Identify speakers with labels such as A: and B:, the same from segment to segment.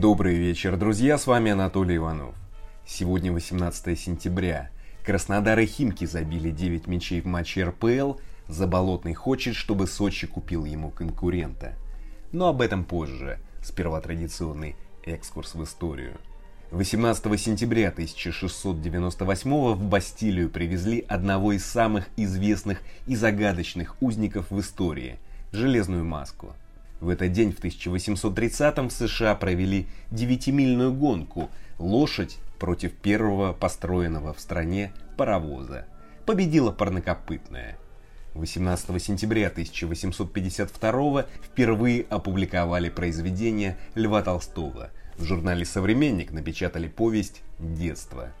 A: Добрый вечер, друзья, с вами Анатолий Иванов. Сегодня 18 сентября. Краснодар и Химки забили 9 мячей в матче РПЛ. Заболотный хочет, чтобы Сочи купил ему конкурента. Но об этом позже. Сперва традиционный экскурс в историю. 18 сентября 1698 в Бастилию привезли одного из самых известных и загадочных узников в истории – Железную Маску. В этот день в 1830-м в США провели девятимильную гонку «Лошадь против первого построенного в стране паровоза». Победила парнокопытная. 18 сентября 1852 впервые опубликовали произведение Льва Толстого. В журнале «Современник» напечатали повесть «Детство».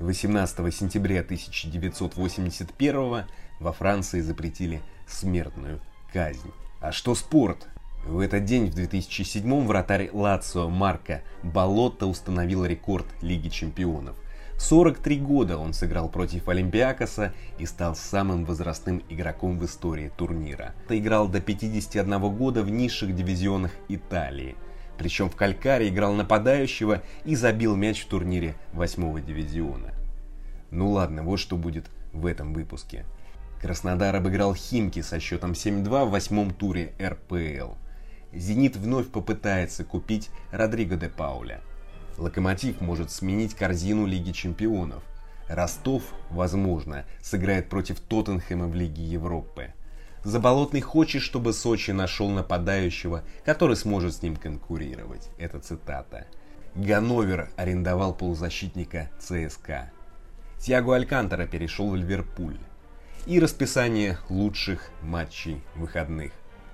A: 18 сентября 1981 во Франции запретили смертную казнь. А что спорт? В этот день, в 2007-м, вратарь Лацио Марко Болотто установил рекорд Лиги Чемпионов. 43 года он сыграл против Олимпиакоса и стал самым возрастным игроком в истории турнира. Играл до 51 года в низших дивизионах Италии. Причем в Калькаре играл нападающего и забил мяч в турнире 8 дивизиона. Ну ладно, вот что будет в этом выпуске. Краснодар обыграл Химки со счетом 7-2 в восьмом туре РПЛ. «Зенит» вновь попытается купить Родриго де Пауля. «Локомотив» может сменить корзину Лиги Чемпионов. Ростов, возможно, сыграет против Тоттенхэма в Лиге Европы. Заболотный хочет, чтобы Сочи нашел нападающего, который сможет с ним конкурировать. Это цитата. Ганновер арендовал полузащитника ЦСКА. Тиаго Алькантера перешел в Ливерпуль. И расписание лучших матчей выходных.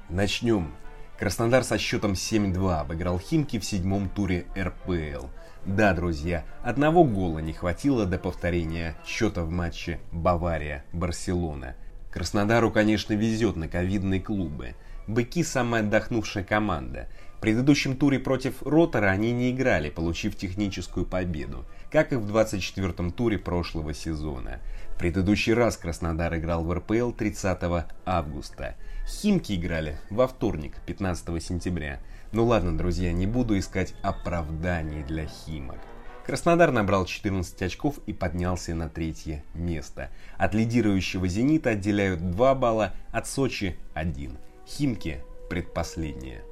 A: Начнем Краснодар со счетом 7-2 обыграл Химки в седьмом туре РПЛ. Да, друзья, одного гола не хватило до повторения счета в матче Бавария-Барселона. Краснодару, конечно, везет на ковидные клубы. Быки – самая отдохнувшая команда. В предыдущем туре против Ротора они не играли, получив техническую победу, как и в 24-м туре прошлого сезона. Предыдущий раз Краснодар играл в РПЛ 30 августа – Химки играли во вторник, 15 сентября. Ну ладно, друзья, не буду искать оправданий для Химок. Краснодар набрал 14 очков и поднялся на третье место. От лидирующего «Зенита» отделяют 2 балла, от Сочи – 1. Химки – предпоследние.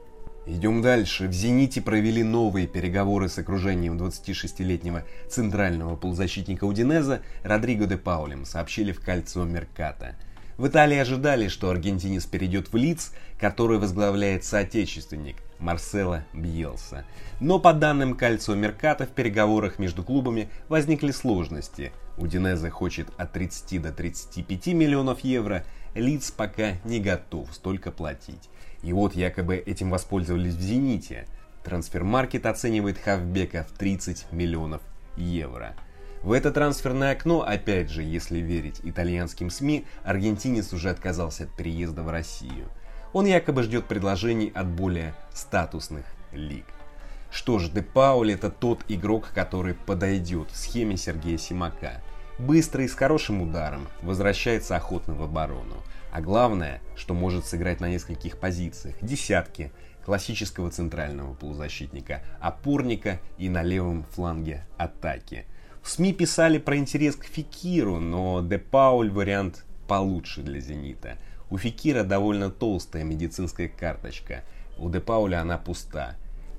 A: Идем дальше. В «Зените» провели новые переговоры с окружением 26-летнего центрального полузащитника Удинеза Родриго де Паулем, сообщили в кольцо Мерката – в Италии ожидали, что аргентинец перейдет в лиц, который возглавляет соотечественник Марсело Бьелса. Но по данным Кальцо Мерката в переговорах между клубами возникли сложности. Удинезе хочет от 30 до 35 миллионов евро, Лиц пока не готов столько платить. И вот якобы этим воспользовались в «Зените». Трансфермаркет оценивает Хавбека в 30 миллионов евро. В это трансферное окно, опять же, если верить итальянским СМИ, аргентинец уже отказался от переезда в Россию. Он якобы ждет предложений от более статусных лиг. Что ж, Де Пауль это тот игрок, который подойдет схеме Сергея Симака. Быстрый, с хорошим ударом, возвращается охотно в оборону. А главное, что может сыграть на нескольких позициях. Десятки, классического центрального полузащитника, опорника и на левом фланге атаки – в СМИ писали про интерес к Фикиру, но Де Пауль вариант получше для «Зенита». У Фикира довольно толстая медицинская карточка, у Де Пауля она пуста.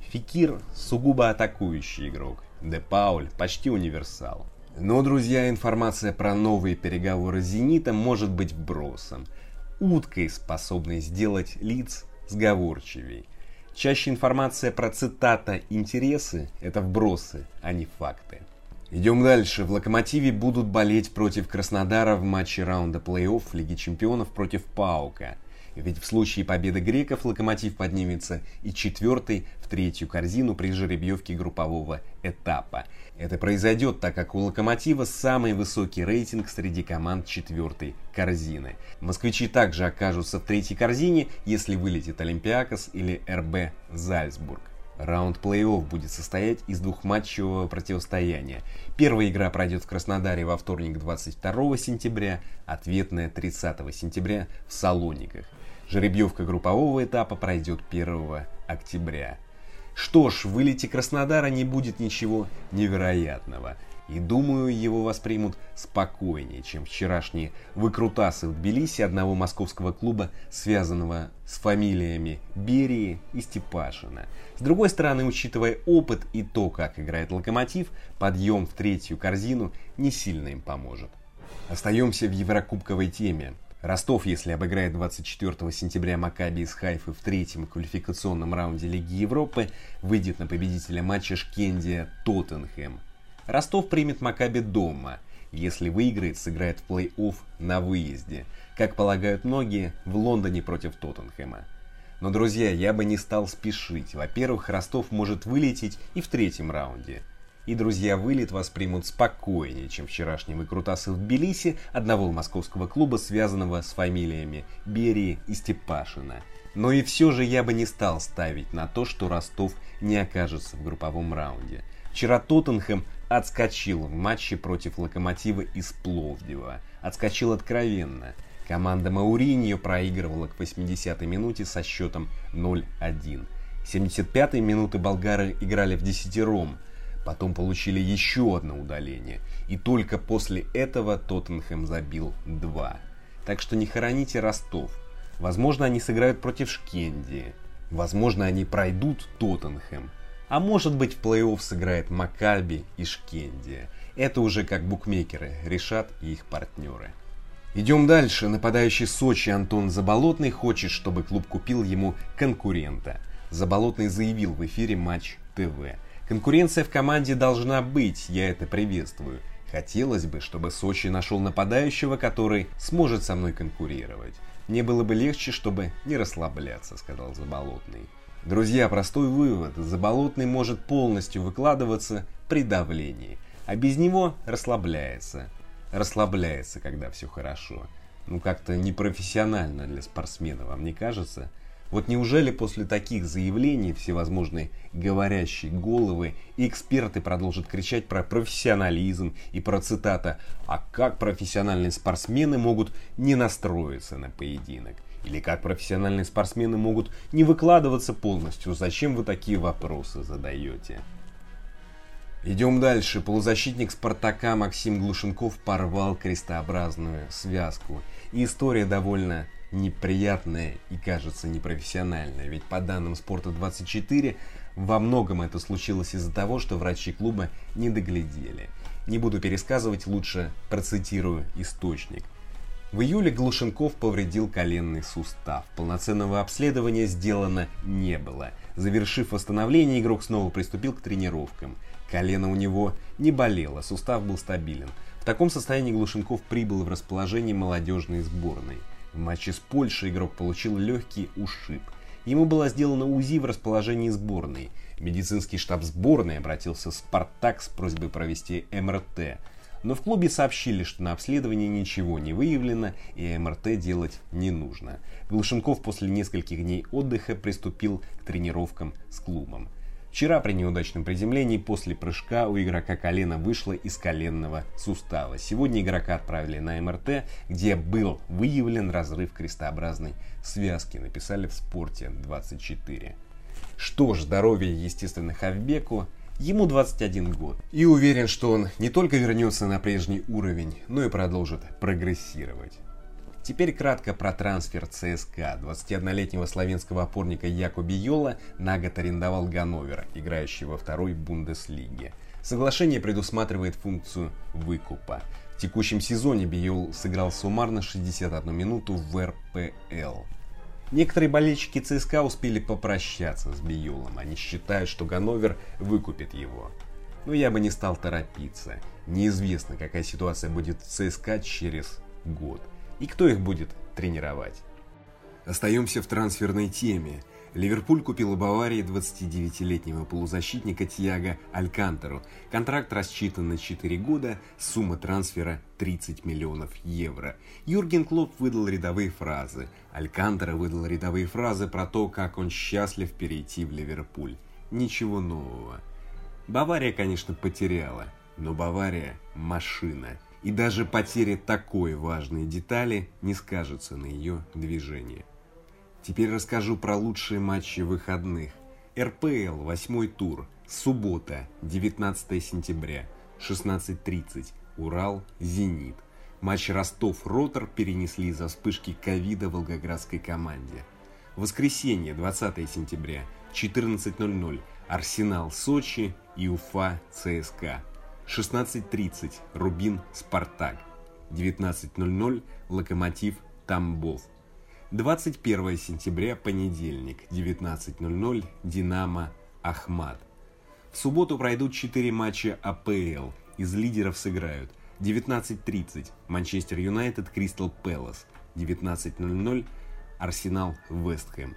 A: Фикир сугубо атакующий игрок, Де Пауль почти универсал. Но, друзья, информация про новые переговоры с «Зенитом» может быть вбросом. Уткой, способной сделать лиц сговорчивей. Чаще информация про цитата «интересы» — это вбросы, а не факты. Идем дальше. В «Локомотиве» будут болеть против Краснодара в матче раунда плей-офф Лиги Чемпионов против Паука. Ведь в случае победы греков «Локомотив» поднимется и четвертый в третью корзину при жеребьевке группового этапа. Это произойдет, так как у «Локомотива» самый высокий рейтинг среди команд четвертой корзины. Москвичи также окажутся в третьей корзине, если вылетит Олимпиакос или РБ Зальцбург. Раунд плей-офф будет состоять из двухматчевого противостояния. Первая игра пройдет в Краснодаре во вторник 22 сентября, ответная 30 сентября в Салониках. Жеребьевка группового этапа пройдет 1 октября. Что ж, в вылете Краснодара не будет ничего невероятного. И думаю, его воспримут спокойнее, чем вчерашние выкрутасы в Тбилиси одного московского клуба, связанного с фамилиями Берии и Степашина. С другой стороны, учитывая опыт и то, как играет Локомотив, подъем в третью корзину не сильно им поможет. Остаемся в еврокубковой теме. Ростов, если обыграет 24 сентября Макаби из Хайфы в третьем квалификационном раунде Лиги Европы, выйдет на победителя матча Шкендия Тоттенхэм. Ростов примет Макаби дома. Если выиграет, сыграет в плей-офф на выезде. Как полагают многие, в Лондоне против Тоттенхэма. Но, друзья, я бы не стал спешить. Во-первых, Ростов может вылететь и в третьем раунде и друзья вылет воспримут спокойнее, чем вчерашний выкрутасы в Тбилиси одного московского клуба, связанного с фамилиями Берии и Степашина. Но и все же я бы не стал ставить на то, что Ростов не окажется в групповом раунде. Вчера Тоттенхэм отскочил в матче против Локомотива из Пловдива. Отскочил откровенно. Команда Мауриньо проигрывала к 80-й минуте со счетом 0-1. 75-й минуты болгары играли в десятером – Потом получили еще одно удаление. И только после этого Тоттенхэм забил два. Так что не хороните Ростов. Возможно, они сыграют против Шкенди. Возможно, они пройдут Тоттенхэм. А может быть, в плей-офф сыграет Макаби и Шкенди. Это уже как букмекеры решат и их партнеры. Идем дальше. Нападающий Сочи Антон Заболотный хочет, чтобы клуб купил ему конкурента. Заболотный заявил в эфире Матч ТВ. Конкуренция в команде должна быть, я это приветствую. Хотелось бы, чтобы Сочи нашел нападающего, который сможет со мной конкурировать. Мне было бы легче, чтобы не расслабляться, сказал Заболотный. Друзья, простой вывод. Заболотный может полностью выкладываться при давлении, а без него расслабляется. Расслабляется, когда все хорошо. Ну как-то непрофессионально для спортсмена, вам не кажется? Вот неужели после таких заявлений всевозможные говорящие головы и эксперты продолжат кричать про профессионализм и про цитата «А как профессиональные спортсмены могут не настроиться на поединок?» Или как профессиональные спортсмены могут не выкладываться полностью? Зачем вы такие вопросы задаете? Идем дальше. Полузащитник Спартака Максим Глушенков порвал крестообразную связку. И история довольно неприятное и кажется непрофессиональное. Ведь по данным Спорта24, во многом это случилось из-за того, что врачи клуба не доглядели. Не буду пересказывать, лучше процитирую источник. В июле Глушенков повредил коленный сустав. Полноценного обследования сделано не было. Завершив восстановление, игрок снова приступил к тренировкам. Колено у него не болело, сустав был стабилен. В таком состоянии Глушенков прибыл в расположение молодежной сборной. В матче с Польшей игрок получил легкий ушиб. Ему была сделана УЗИ в расположении сборной. Медицинский штаб сборной обратился в «Спартак» с просьбой провести МРТ. Но в клубе сообщили, что на обследовании ничего не выявлено и МРТ делать не нужно. Глушенков после нескольких дней отдыха приступил к тренировкам с клубом. Вчера при неудачном приземлении после прыжка у игрока колено вышло из коленного сустава. Сегодня игрока отправили на МРТ, где был выявлен разрыв крестообразной связки, написали в спорте 24. Что ж, здоровье, естественно, Хавбеку. Ему 21 год. И уверен, что он не только вернется на прежний уровень, но и продолжит прогрессировать. Теперь кратко про трансфер ЦСКА. 21-летнего славянского опорника Яко Биола на год арендовал Ганновер, играющий во второй Бундеслиге. Соглашение предусматривает функцию выкупа. В текущем сезоне Биол сыграл суммарно 61 минуту в РПЛ. Некоторые болельщики ЦСКА успели попрощаться с Биолом. Они считают, что Ганновер выкупит его. Но я бы не стал торопиться. Неизвестно, какая ситуация будет в ЦСКА через год и кто их будет тренировать. Остаемся в трансферной теме. Ливерпуль купил у Баварии 29-летнего полузащитника Тиаго Алькантеру. Контракт рассчитан на 4 года, сумма трансфера 30 миллионов евро. Юрген Клоп выдал рядовые фразы. Алькантера выдал рядовые фразы про то, как он счастлив перейти в Ливерпуль. Ничего нового. Бавария, конечно, потеряла, но Бавария – машина – и даже потеря такой важной детали не скажется на ее движении. Теперь расскажу про лучшие матчи выходных. РПЛ, восьмой тур, суббота, 19 сентября, 16.30, Урал, Зенит. Матч Ростов-Ротор перенесли из-за вспышки ковида в волгоградской команде. Воскресенье, 20 сентября, 14.00, Арсенал, Сочи и Уфа, ЦСКА. 16.30, Рубин, Спартак. 19.00, Локомотив, Тамбов. 21 сентября, понедельник, 19.00, Динамо, Ахмат. В субботу пройдут 4 матча АПЛ. Из лидеров сыграют 19.30 Манчестер Юнайтед, Кристал Пэлас. 19.00 Арсенал, Вестхэм.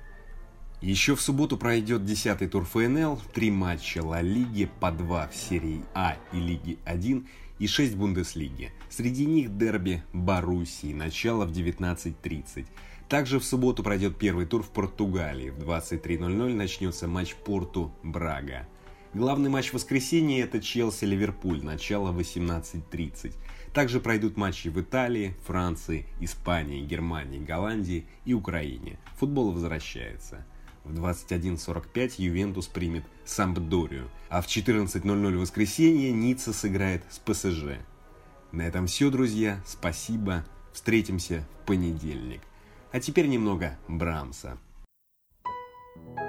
A: Еще в субботу пройдет 10-й тур ФНЛ, три матча Ла Лиги по два в серии А и Лиги 1 и 6 Бундеслиги. Среди них дерби Боруссии, начало в 19.30. Также в субботу пройдет первый тур в Португалии. В 23.00 начнется матч Порту-Брага. Главный матч в воскресенье это Челси-Ливерпуль, начало 18.30. Также пройдут матчи в Италии, Франции, Испании, Германии, Голландии и Украине. Футбол возвращается. В 21.45 Ювентус примет Сампдорию, а в 14.00 воскресенье Ницца сыграет с ПСЖ. На этом все, друзья. Спасибо. Встретимся в понедельник. А теперь немного Брамса. thank you